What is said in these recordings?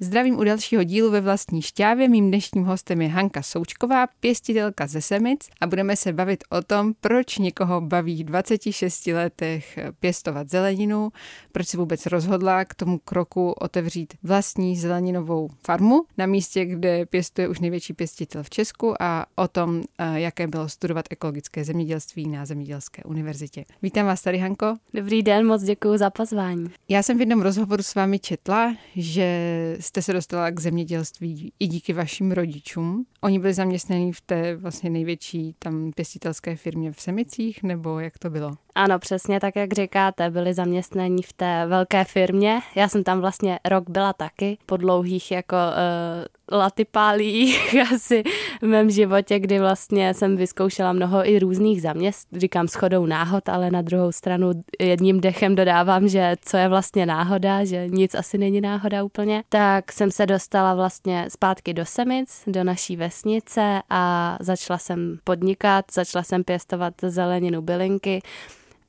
Zdravím u dalšího dílu ve vlastní šťávě. Mým dnešním hostem je Hanka Součková, pěstitelka ze Semic a budeme se bavit o tom, proč někoho baví v 26 letech pěstovat zeleninu, proč se vůbec rozhodla k tomu kroku otevřít vlastní zeleninovou farmu na místě, kde pěstuje už největší pěstitel v Česku a o tom, jaké bylo studovat ekologické zemědělství na Zemědělské univerzitě. Vítám vás tady, Hanko. Dobrý den, moc děkuji za pozvání. Já jsem v jednom rozhovoru s vámi četla, že jste se dostala k zemědělství i díky vašim rodičům. Oni byli zaměstnaní v té vlastně největší tam pěstitelské firmě v Semicích, nebo jak to bylo? Ano, přesně tak, jak říkáte, byli zaměstnaní v té velké firmě. Já jsem tam vlastně rok byla taky, po dlouhých jako uh, latipálích asi v mém životě, kdy vlastně jsem vyzkoušela mnoho i různých zaměst, říkám schodou náhod, ale na druhou stranu jedním dechem dodávám, že co je vlastně náhoda, že nic asi není náhoda úplně, tak jsem se dostala vlastně zpátky do Semic, do naší vesnice a začala jsem podnikat, začala jsem pěstovat zeleninu bylinky,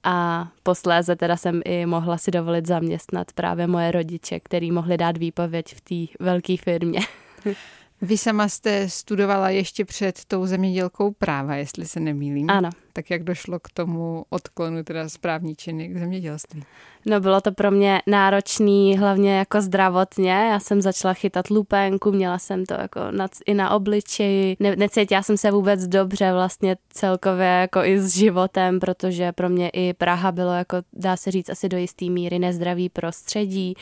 a posléze teda jsem i mohla si dovolit zaměstnat právě moje rodiče, který mohli dát výpověď v té velké firmě. Vy sama jste studovala ještě před tou zemědělkou práva, jestli se nemýlím. Ano. Tak jak došlo k tomu odklonu teda správní činy k zemědělství? No bylo to pro mě náročný, hlavně jako zdravotně. Já jsem začala chytat lupenku, měla jsem to jako na, i na obličeji. Ne, necítila jsem se vůbec dobře vlastně celkově jako i s životem, protože pro mě i Praha bylo jako, dá se říct, asi do jisté míry nezdravý prostředí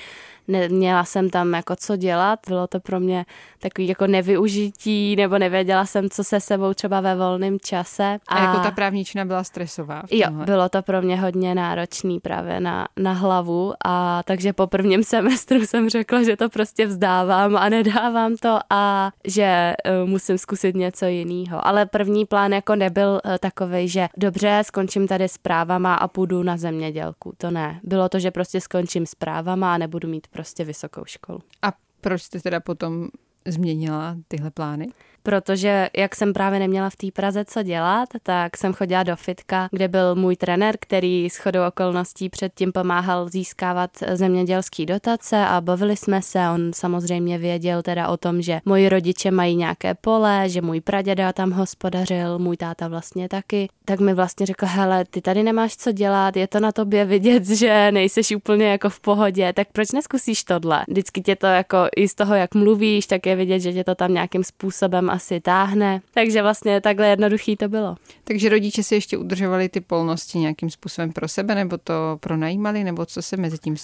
neměla jsem tam jako co dělat, bylo to pro mě takový jako nevyužití, nebo nevěděla jsem, co se sebou třeba ve volném čase. A, a jako ta právničina byla stresová? Jo, bylo to pro mě hodně náročný právě na, na hlavu a takže po prvním semestru jsem řekla, že to prostě vzdávám a nedávám to a že uh, musím zkusit něco jiného. Ale první plán jako nebyl uh, takový, že dobře, skončím tady s právama a půjdu na zemědělku. To ne. Bylo to, že prostě skončím s právama a nebudu mít prostě vysokou školu. A proč jste teda potom změnila tyhle plány? protože jak jsem právě neměla v té Praze co dělat, tak jsem chodila do fitka, kde byl můj trenér, který s chodou okolností předtím pomáhal získávat zemědělský dotace a bavili jsme se. On samozřejmě věděl teda o tom, že moji rodiče mají nějaké pole, že můj praděda tam hospodařil, můj táta vlastně taky. Tak mi vlastně řekl, hele, ty tady nemáš co dělat, je to na tobě vidět, že nejseš úplně jako v pohodě, tak proč neskusíš tohle? Vždycky tě to jako i z toho, jak mluvíš, tak je vidět, že tě to tam nějakým způsobem asi táhne. Takže vlastně takhle jednoduchý to bylo. Takže rodiče si ještě udržovali ty polnosti nějakým způsobem pro sebe, nebo to pronajímali, nebo co se mezi tím,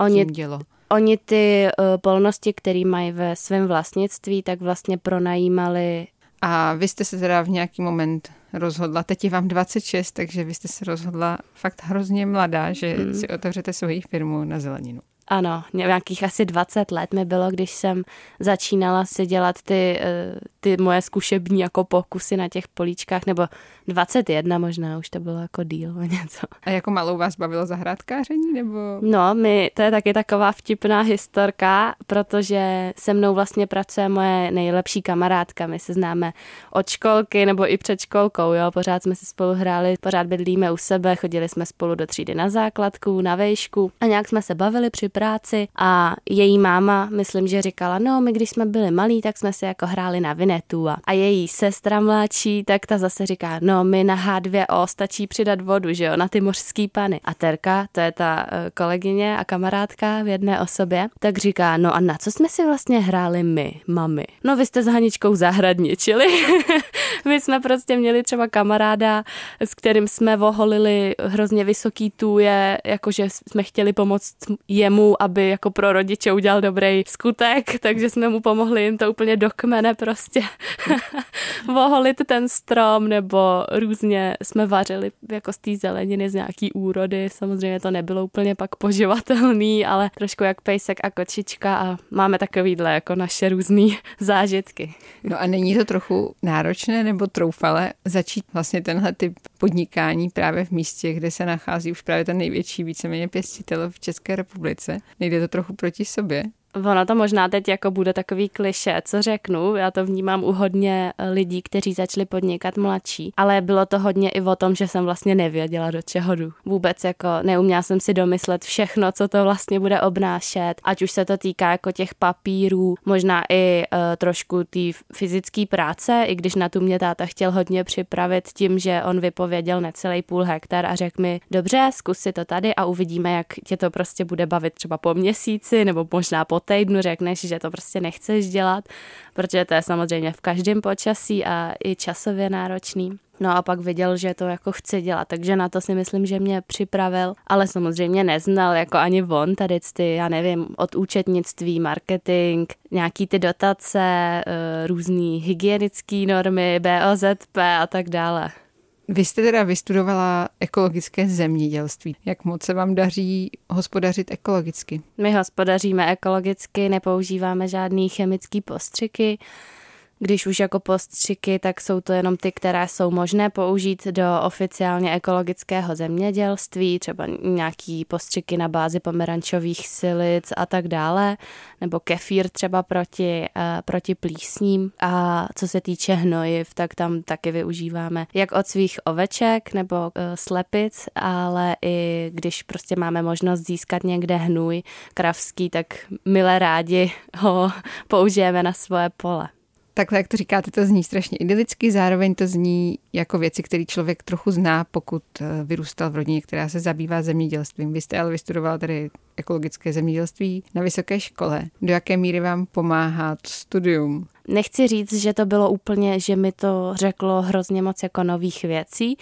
Oni, tím dělo? Oni ty uh, polnosti, které mají ve svém vlastnictví, tak vlastně pronajímali a vy jste se teda v nějaký moment rozhodla, teď je vám 26, takže vy jste se rozhodla fakt hrozně mladá, že mm. si otevřete svoji firmu na zeleninu. Ano, nějakých asi 20 let mi bylo, když jsem začínala si dělat ty, eh, ty moje zkušební jako pokusy na těch políčkách, nebo 21 možná, už to bylo jako díl o něco. A jako malou vás bavilo zahrádkáření, nebo? No, my, to je taky taková vtipná historka, protože se mnou vlastně pracuje moje nejlepší kamarádka, my se známe od školky nebo i před školkou, jo, pořád jsme si spolu hráli, pořád bydlíme u sebe, chodili jsme spolu do třídy na základku, na vejšku a nějak jsme se bavili při práci a její máma, myslím, že říkala, no my když jsme byli malí, tak jsme si jako hráli na vinetu a, a její sestra mladší, tak ta zase říká, no my na H2O stačí přidat vodu, že jo, na ty mořský pany. A Terka, to je ta eh, kolegyně a kamarádka v jedné osobě, tak říká, no a na co jsme si vlastně hráli my, mami? No vy jste s Haničkou zahradničili. my jsme prostě měli třeba kamaráda, s kterým jsme voholili hrozně vysoký tůje, jakože jsme chtěli pomoct jemu aby jako pro rodiče udělal dobrý skutek, takže jsme mu pomohli jim to úplně do kmene prostě voholit ten strom, nebo různě jsme vařili jako z té zeleniny z nějaký úrody. Samozřejmě to nebylo úplně pak poživatelný, ale trošku jak pejsek a kočička a máme takovýhle jako naše různé zážitky. No a není to trochu náročné nebo troufale začít vlastně tenhle typ podnikání právě v místě, kde se nachází už právě ten největší víceméně pěstitel v České republice? Nejde to trochu proti sobě? Ono to možná teď jako bude takový kliše, co řeknu, já to vnímám u hodně eh, lidí, kteří začali podnikat mladší, ale bylo to hodně i o tom, že jsem vlastně nevěděla, do čeho jdu. Vůbec jako neuměla jsem si domyslet všechno, co to vlastně bude obnášet, ať už se to týká jako těch papírů, možná i uh, trošku té fyzické práce, i když na tu mě táta chtěl hodně připravit tím, že on vypověděl necelý půl hektar a řekl mi, dobře, zkus si to tady a uvidíme, jak tě to prostě bude bavit třeba po měsíci nebo možná po týdnu řekneš, že to prostě nechceš dělat, protože to je samozřejmě v každém počasí a i časově náročný. No a pak viděl, že to jako chci dělat, takže na to si myslím, že mě připravil, ale samozřejmě neznal jako ani on tady ty, já nevím, od účetnictví, marketing, nějaký ty dotace, eh, různý hygienické normy, BOZP a tak dále. Vy jste teda vystudovala ekologické zemědělství. Jak moc se vám daří hospodařit ekologicky? My hospodaříme ekologicky, nepoužíváme žádný chemický postřiky. Když už jako postřiky, tak jsou to jenom ty, které jsou možné použít do oficiálně ekologického zemědělství, třeba nějaký postřiky na bázi pomerančových silic a tak dále, nebo kefír třeba proti, uh, proti plísním. A co se týče hnojiv, tak tam taky využíváme jak od svých oveček nebo uh, slepic, ale i když prostě máme možnost získat někde hnůj kravský, tak milé rádi ho použijeme na svoje pole. Takhle, jak to říkáte, to zní strašně idylicky, zároveň to zní jako věci, které člověk trochu zná, pokud eh, vyrůstal v rodině, která se zabývá zemědělstvím. Vy jste ale vystudoval tady ekologické zemědělství na vysoké škole. Do jaké míry vám pomáhá to studium? Nechci říct, že to bylo úplně, že mi to řeklo hrozně moc jako nových věcí.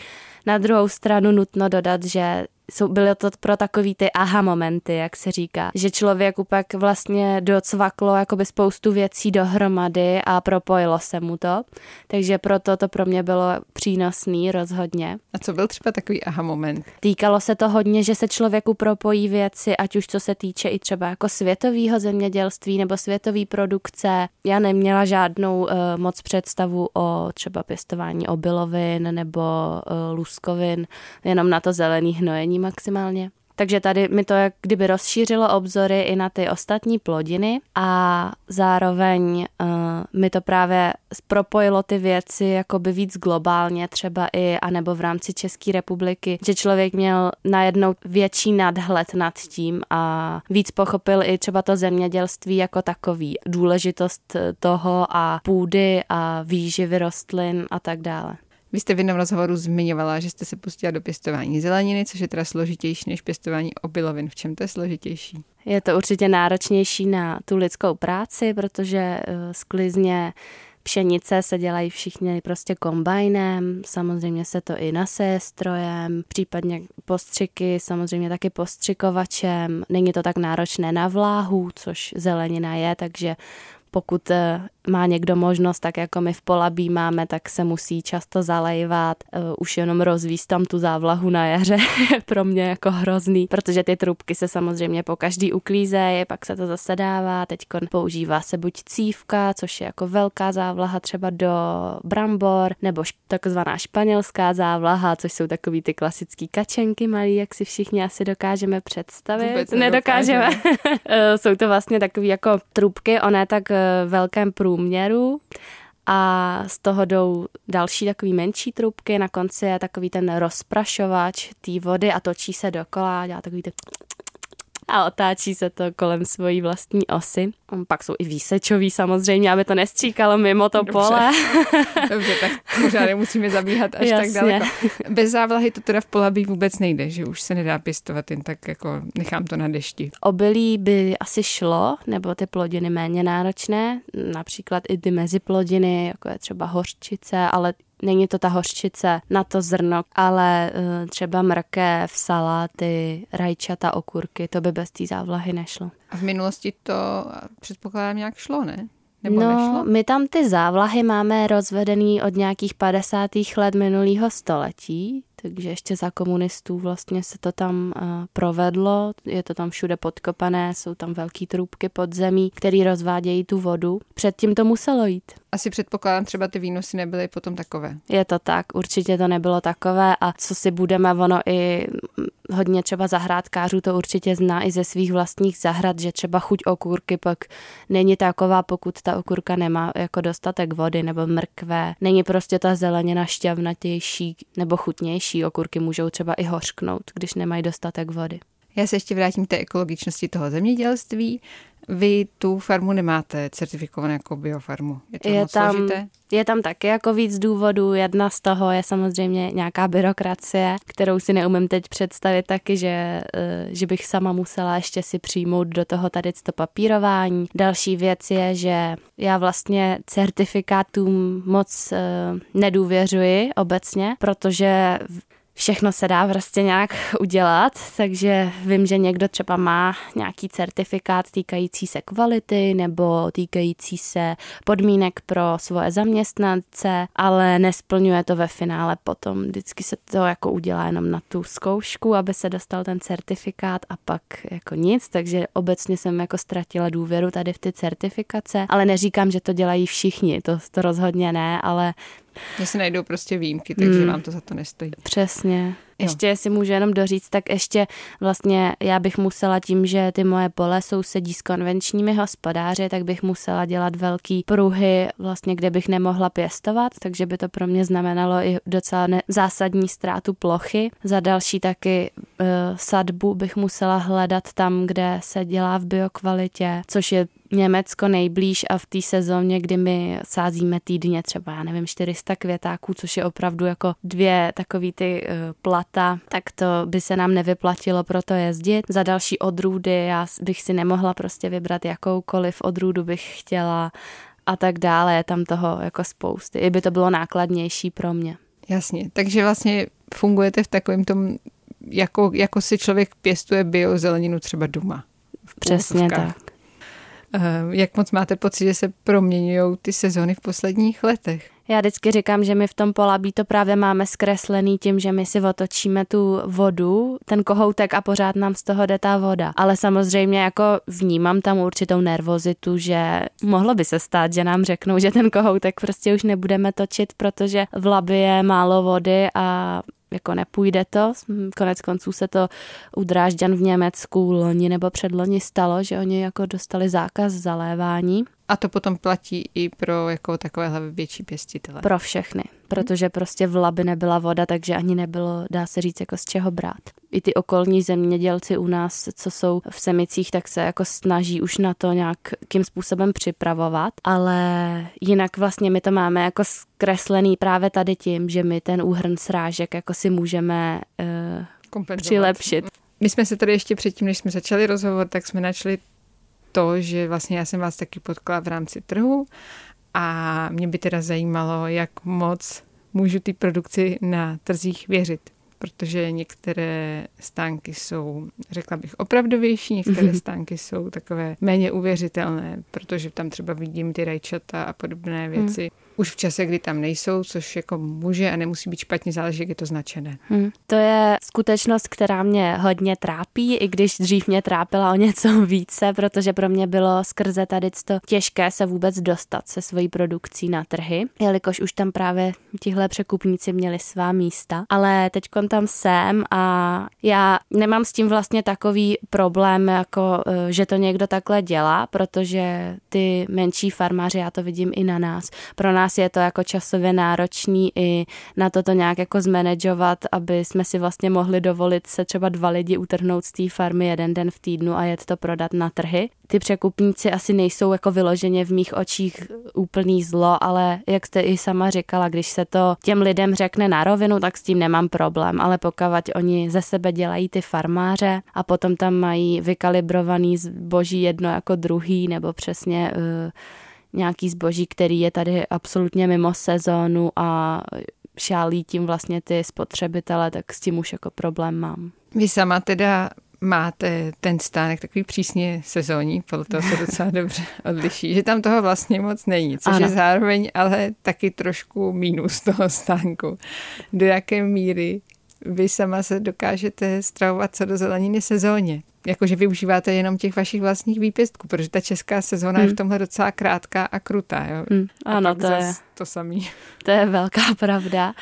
Na druhou stranu nutno dodat, že jsou, byly to pro takový ty aha momenty, jak se říká, že člověk pak vlastně docvaklo jakoby spoustu věcí dohromady a propojilo se mu to, takže proto to pro mě bylo přínosný rozhodně. A co byl třeba takový aha moment? Týkalo se to hodně, že se člověku propojí věci, ať už co se týče i třeba jako světového zemědělství nebo světové produkce. Já neměla žádnou uh, moc představu o třeba pěstování obilovin nebo uh, luskovin, jenom na to zelený hnojení maximálně. Takže tady mi to jak kdyby rozšířilo obzory i na ty ostatní plodiny a zároveň uh, mi to právě propojilo ty věci jakoby víc globálně třeba i, anebo v rámci České republiky, že člověk měl najednou větší nadhled nad tím a víc pochopil i třeba to zemědělství jako takový, důležitost toho a půdy a výživy rostlin a tak dále. Vy jste v jednom rozhovoru zmiňovala, že jste se pustila do pěstování zeleniny, což je teda složitější než pěstování obilovin. V čem to je složitější? Je to určitě náročnější na tu lidskou práci, protože eh, sklizně pšenice se dělají všichni prostě kombajnem, samozřejmě se to i naseje strojem, případně postřiky samozřejmě taky postřikovačem. Není to tak náročné na vláhu, což zelenina je, takže pokud eh, má někdo možnost, tak jako my v Polabí máme, tak se musí často zalejvat. Uh, už jenom rozvíst tam tu závlahu na jaře pro mě jako hrozný, protože ty trubky se samozřejmě po každý uklízejí, pak se to zase dává. Teď používá se buď cívka, což je jako velká závlaha třeba do brambor, nebo takzvaná španělská závlaha, což jsou takový ty klasický kačenky malý, jak si všichni asi dokážeme představit. Vůbec nedokážeme. Eh, jsou to vlastně takové jako trubky, one tak eh, velkém průměru průměru a z toho jdou další takový menší trubky, na konci je takový ten rozprašovač té vody a točí se dokola, dělá takový ten a otáčí se to kolem svojí vlastní osy. Pak jsou i výsečový samozřejmě, aby to nestříkalo mimo to Dobře. pole. Dobře, tak možná nemusíme zabíhat až Jasně. tak daleko. Bez závlahy to teda v polabí vůbec nejde, že už se nedá pěstovat jen tak jako nechám to na dešti. Obilí by asi šlo, nebo ty plodiny méně náročné, například i ty meziplodiny, jako je třeba hořčice, ale Není to ta hořčice na to zrno, ale uh, třeba mrkev, saláty, rajčata, okurky, to by bez té závlahy nešlo. A v minulosti to předpokládám nějak šlo, ne? Nebo no, nešlo? my tam ty závlahy máme rozvedený od nějakých 50. let minulého století, takže ještě za komunistů vlastně se to tam uh, provedlo, je to tam všude podkopané, jsou tam velké trubky pod zemí, které rozvádějí tu vodu. Předtím to muselo jít. Asi předpokládám, třeba ty výnosy nebyly potom takové. Je to tak, určitě to nebylo takové a co si budeme, ono i hodně třeba zahrádkářů to určitě zná i ze svých vlastních zahrad, že třeba chuť okurky pak není taková, pokud ta okurka nemá jako dostatek vody nebo mrkve. Není prostě ta zelenina šťavnatější nebo chutnější. Okurky můžou třeba i hořknout, když nemají dostatek vody. Já se ještě vrátím k té ekologičnosti toho zemědělství. Vy tu farmu nemáte certifikovanou jako biofarmu. Je to je moc tam, složité? Je tam taky jako víc důvodů. Jedna z toho je samozřejmě nějaká byrokracie, kterou si neumím teď představit taky, že, eh, že bych sama musela ještě si přijmout do toho tady to papírování. Další věc je, že já vlastně certifikátům moc eh, nedůvěřuji obecně, protože všechno se dá prostě nějak udělat, takže vím, že někdo třeba má nějaký certifikát týkající se kvality nebo týkající se podmínek pro svoje zaměstnance, ale nesplňuje to ve finále potom. Vždycky se to jako udělá jenom na tu zkoušku, aby se dostal ten certifikát a pak jako nic, takže obecně jsem jako ztratila důvěru tady v ty certifikace, ale neříkám, že to dělají všichni, to, to rozhodně ne, ale že se najdou prostě výjimky, takže mm. vám to za to nestojí. Přesně. Ještě, jestli můžu jenom doříct, tak ještě vlastně já bych musela tím, že ty moje pole sousedí s konvenčními hospodáři, tak bych musela dělat velký pruhy, vlastně, kde bych nemohla pěstovat, takže by to pro mě znamenalo i docela ne- zásadní ztrátu plochy. Za další taky sadbu bych musela hledat tam, kde se dělá v biokvalitě, což je Německo nejblíž a v té sezóně, kdy my sázíme týdně třeba, já nevím, 400 květáků, což je opravdu jako dvě takový ty uh, plata, tak to by se nám nevyplatilo pro to jezdit. Za další odrůdy já bych si nemohla prostě vybrat jakoukoliv odrůdu bych chtěla a tak dále, je tam toho jako spousty. I by to bylo nákladnější pro mě. Jasně, takže vlastně fungujete v takovém tom, jako, jako si člověk pěstuje biozeleninu třeba doma. Přesně tak. Eh, jak moc máte pocit, že se proměňují ty sezóny v posledních letech? Já vždycky říkám, že my v tom polabí to právě máme zkreslený tím, že my si otočíme tu vodu, ten kohoutek a pořád nám z toho jde ta voda. Ale samozřejmě jako vnímám tam určitou nervozitu, že mohlo by se stát, že nám řeknou, že ten kohoutek prostě už nebudeme točit, protože v labi je málo vody a jako nepůjde to. Konec konců se to u Drážďan v Německu loni nebo předloni stalo, že oni jako dostali zákaz zalévání. A to potom platí i pro jako takovéhle větší pěstitele? Pro všechny, protože prostě v labi nebyla voda, takže ani nebylo, dá se říct, jako z čeho brát. I ty okolní zemědělci u nás, co jsou v Semicích, tak se jako snaží už na to nějakým způsobem připravovat, ale jinak vlastně my to máme jako zkreslený právě tady tím, že my ten úhrn srážek jako si můžeme uh, přilepšit. My jsme se tady ještě předtím, než jsme začali rozhovor, tak jsme načali to, že vlastně já jsem vás taky potkala v rámci trhu a mě by teda zajímalo, jak moc můžu ty produkci na trzích věřit protože některé stánky jsou, řekla bych, opravdovější, některé mhm. stánky jsou takové méně uvěřitelné, protože tam třeba vidím ty rajčata a podobné mhm. věci. Hmm už v čase, kdy tam nejsou, což jako může a nemusí být špatně, záleží, jak je to značené. Hmm. To je skutečnost, která mě hodně trápí, i když dřív mě trápila o něco více, protože pro mě bylo skrze tady to těžké se vůbec dostat se svojí produkcí na trhy, jelikož už tam právě tihle překupníci měli svá místa. Ale teď tam jsem a já nemám s tím vlastně takový problém, jako e, že to někdo takhle dělá, protože ty menší farmáři, já to vidím i na nás, pro nás nás je to jako časově náročný i na to to nějak jako zmanagovat, aby jsme si vlastně mohli dovolit se třeba dva lidi utrhnout z té farmy jeden den v týdnu a jet to prodat na trhy. Ty překupníci asi nejsou jako vyloženě v mých očích úplný zlo, ale jak jste i sama říkala, když se to těm lidem řekne na rovinu, tak s tím nemám problém, ale pokud oni ze sebe dělají ty farmáře a potom tam mají vykalibrovaný zboží jedno jako druhý nebo přesně uh, nějaký zboží, který je tady absolutně mimo sezónu a šálí tím vlastně ty spotřebitele, tak s tím už jako problém mám. Vy sama teda máte ten stánek takový přísně sezónní, podle toho se docela dobře odliší, že tam toho vlastně moc není, což ano. je zároveň ale taky trošku mínus toho stánku. Do jaké míry vy sama se dokážete stravovat co do zeleniny sezóně. Jakože využíváte jenom těch vašich vlastních výpěstků, protože ta česká sezóna hmm. je v tomhle docela krátká a krutá. Jo? Hmm. Ano, to je, to samý. To je velká pravda.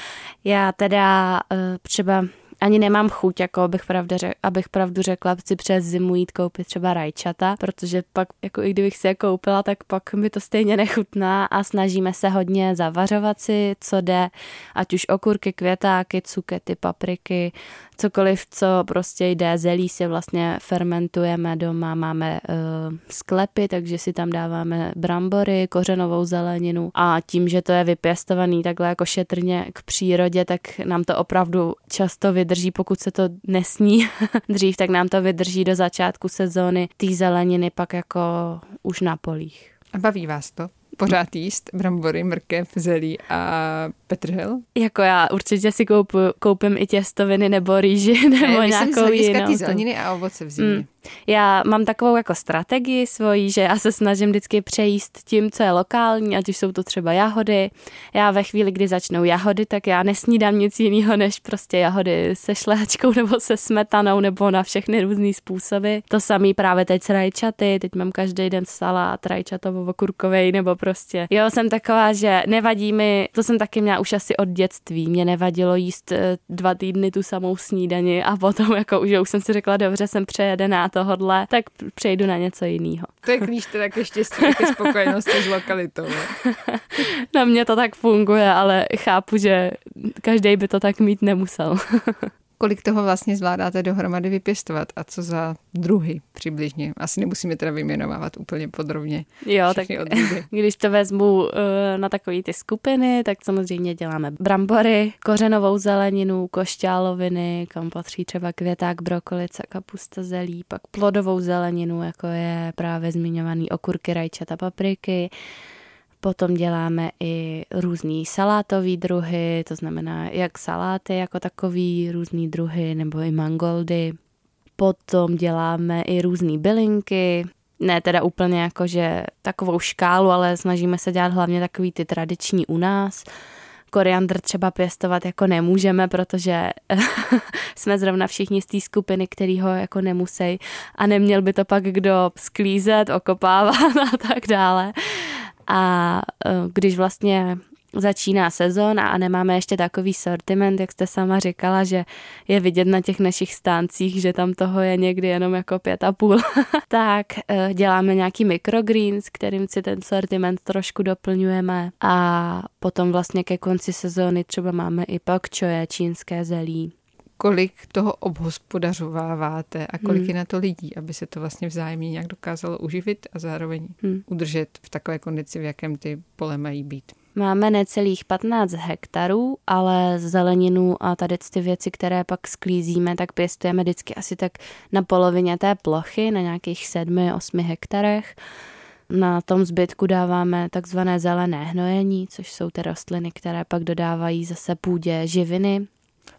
Já teda uh, třeba ani nemám chuť, jako abych, pravda řek, abych pravdu řekla, si přes zimu jít koupit třeba rajčata, protože pak, jako i kdybych si je koupila, tak pak mi to stejně nechutná a snažíme se hodně zavařovat si, co jde, ať už okurky, květáky, cukety, papriky, cokoliv, co prostě jde, zelí si vlastně fermentujeme doma, máme uh, sklepy, takže si tam dáváme brambory, kořenovou zeleninu a tím, že to je vypěstovaný takhle jako šetrně k přírodě, tak nám to opravdu často vydrží, pokud se to nesní dřív, tak nám to vydrží do začátku sezóny té zeleniny pak jako už na polích. A baví vás to? Pořád jíst brambory, mrkev, zelí a petržel? Jako já určitě si koupu, koupím i těstoviny nebo rýži nebo ne, nějakou jinou. zeleniny a ovoce v zimě. Mm. Já mám takovou jako strategii svoji, že já se snažím vždycky přejíst tím, co je lokální, ať už jsou to třeba jahody. Já ve chvíli, kdy začnou jahody, tak já nesnídám nic jiného, než prostě jahody se šlehačkou nebo se smetanou nebo na všechny různé způsoby. To samý právě teď s rajčaty, teď mám každý den salát rajčatovo kurkovej nebo prostě. Jo, jsem taková, že nevadí mi, to jsem taky měla už asi od dětství, mě nevadilo jíst eh, dva týdny tu samou snídani a potom jako už, už jsem si řekla, dobře, jsem přejedená tohodle, tak přejdu na něco jiného. To je klíč teda ke štěstí, ke spokojenosti s lokalitou. na mě to tak funguje, ale chápu, že každý by to tak mít nemusel. kolik toho vlastně zvládáte dohromady vypěstovat a co za druhy přibližně. Asi nemusíme teda vyjmenovávat úplně podrobně. Jo, tak odrůdy. když to vezmu uh, na takové ty skupiny, tak samozřejmě děláme brambory, kořenovou zeleninu, košťáloviny, kam patří třeba květák, brokolice, kapusta, zelí, pak plodovou zeleninu, jako je právě zmiňovaný okurky, rajčata, papriky, Potom děláme i různý salátové druhy, to znamená jak saláty jako takový, různý druhy, nebo i mangoldy. Potom děláme i různé bylinky, ne teda úplně jako, že takovou škálu, ale snažíme se dělat hlavně takový ty tradiční u nás. Koriandr třeba pěstovat jako nemůžeme, protože jsme zrovna všichni z té skupiny, který ho jako nemusí a neměl by to pak kdo sklízet, okopávat a tak dále. A e, když vlastně začíná sezóna a nemáme ještě takový sortiment, jak jste sama říkala, že je vidět na těch našich stáncích, že tam toho je někdy jenom jako pět a půl, tak e, děláme nějaký microgreens, kterým si ten sortiment trošku doplňujeme. A potom vlastně ke konci sezóny třeba máme i pak čoje, čínské zelí, kolik toho obhospodařováváte a kolik hmm. je na to lidí, aby se to vlastně vzájemně nějak dokázalo uživit a zároveň hmm. udržet v takové kondici, v jakém ty pole mají být. Máme necelých 15 hektarů, ale zeleninu a tady ty věci, které pak sklízíme, tak pěstujeme vždycky asi tak na polovině té plochy, na nějakých 7-8 hektarech. Na tom zbytku dáváme takzvané zelené hnojení, což jsou ty rostliny, které pak dodávají zase půdě živiny,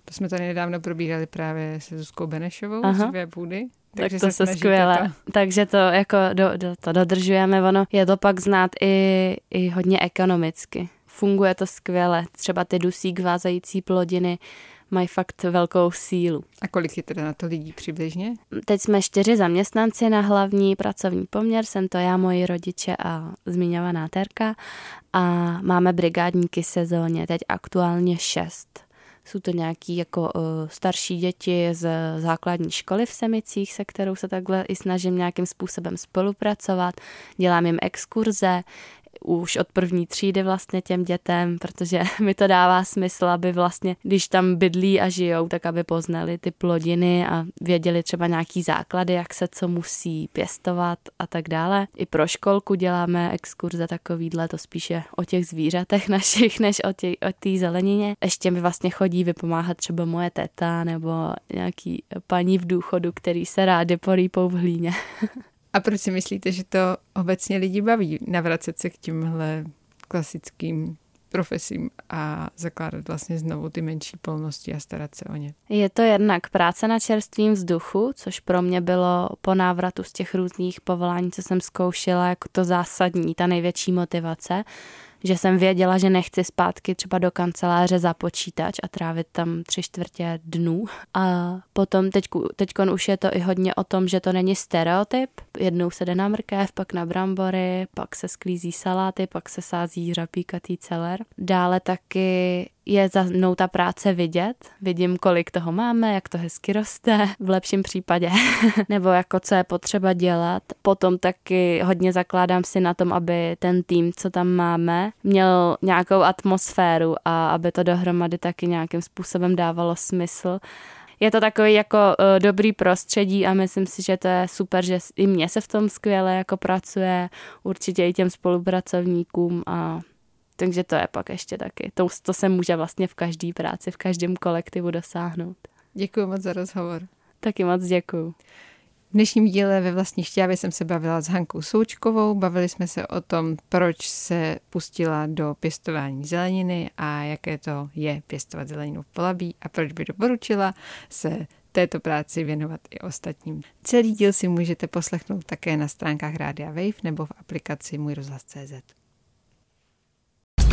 to jsme tady nedávno probírali právě se Zuzkou Benešovou Aha. z živé půdy. Takže tak to se skvěle. To... Takže to jako do, do, to dodržujeme. Ono je to pak znát i, i hodně ekonomicky. Funguje to skvěle. Třeba ty dusík vázající plodiny mají fakt velkou sílu. A kolik je teda na to lidí přibližně? Teď jsme čtyři zaměstnanci na hlavní pracovní poměr, jsem to já, moji rodiče a zmiňovaná Terka a máme brigádníky sezóně, teď aktuálně šest. Jsou to nějaký jako uh, starší děti z základní školy v Semicích, se kterou se takhle i snažím nějakým způsobem spolupracovat. Dělám jim exkurze, už od první třídy vlastně těm dětem, protože mi to dává smysl, aby vlastně, když tam bydlí a žijou, tak aby poznali ty plodiny a věděli třeba nějaký základy, jak se co musí pěstovat a tak dále. I pro školku děláme exkurze takovýhle, to spíše o těch zvířatech našich, než o té o zelenině. Ještě mi vlastně chodí vypomáhat třeba moje teta nebo nějaký paní v důchodu, který se rádi porýpou v hlíně. A proč si myslíte, že to obecně lidi baví navracet se k tímhle klasickým profesím a zakládat vlastně znovu ty menší polnosti a starat se o ně. Je to jednak práce na čerstvém vzduchu, což pro mě bylo po návratu z těch různých povolání, co jsem zkoušela, jako to zásadní, ta největší motivace, že jsem věděla, že nechci zpátky třeba do kanceláře za počítač a trávit tam tři čtvrtě dnů. A potom teď, teďkon už je to i hodně o tom, že to není stereotyp. Jednou se jde na mrkev, pak na brambory, pak se sklízí saláty, pak se sází řapíkatý celer. Dále taky je za mnou ta práce vidět. Vidím, kolik toho máme, jak to hezky roste, v lepším případě, nebo jako co je potřeba dělat. Potom taky hodně zakládám si na tom, aby ten tým, co tam máme, měl nějakou atmosféru a aby to dohromady taky nějakým způsobem dávalo smysl je to takový jako uh, dobrý prostředí a myslím si, že to je super, že i mě se v tom skvěle jako pracuje, určitě i těm spolupracovníkům a takže to je pak ještě taky. To, to se může vlastně v každé práci, v každém kolektivu dosáhnout. Děkuji moc za rozhovor. Taky moc děkuji. V dnešním díle ve vlastní šťávě jsem se bavila s Hankou Součkovou. Bavili jsme se o tom, proč se pustila do pěstování zeleniny a jaké to je pěstovat zeleninu v Polabí a proč by doporučila se této práci věnovat i ostatním. Celý díl si můžete poslechnout také na stránkách Rádia Wave nebo v aplikaci Můj rozhlas.cz.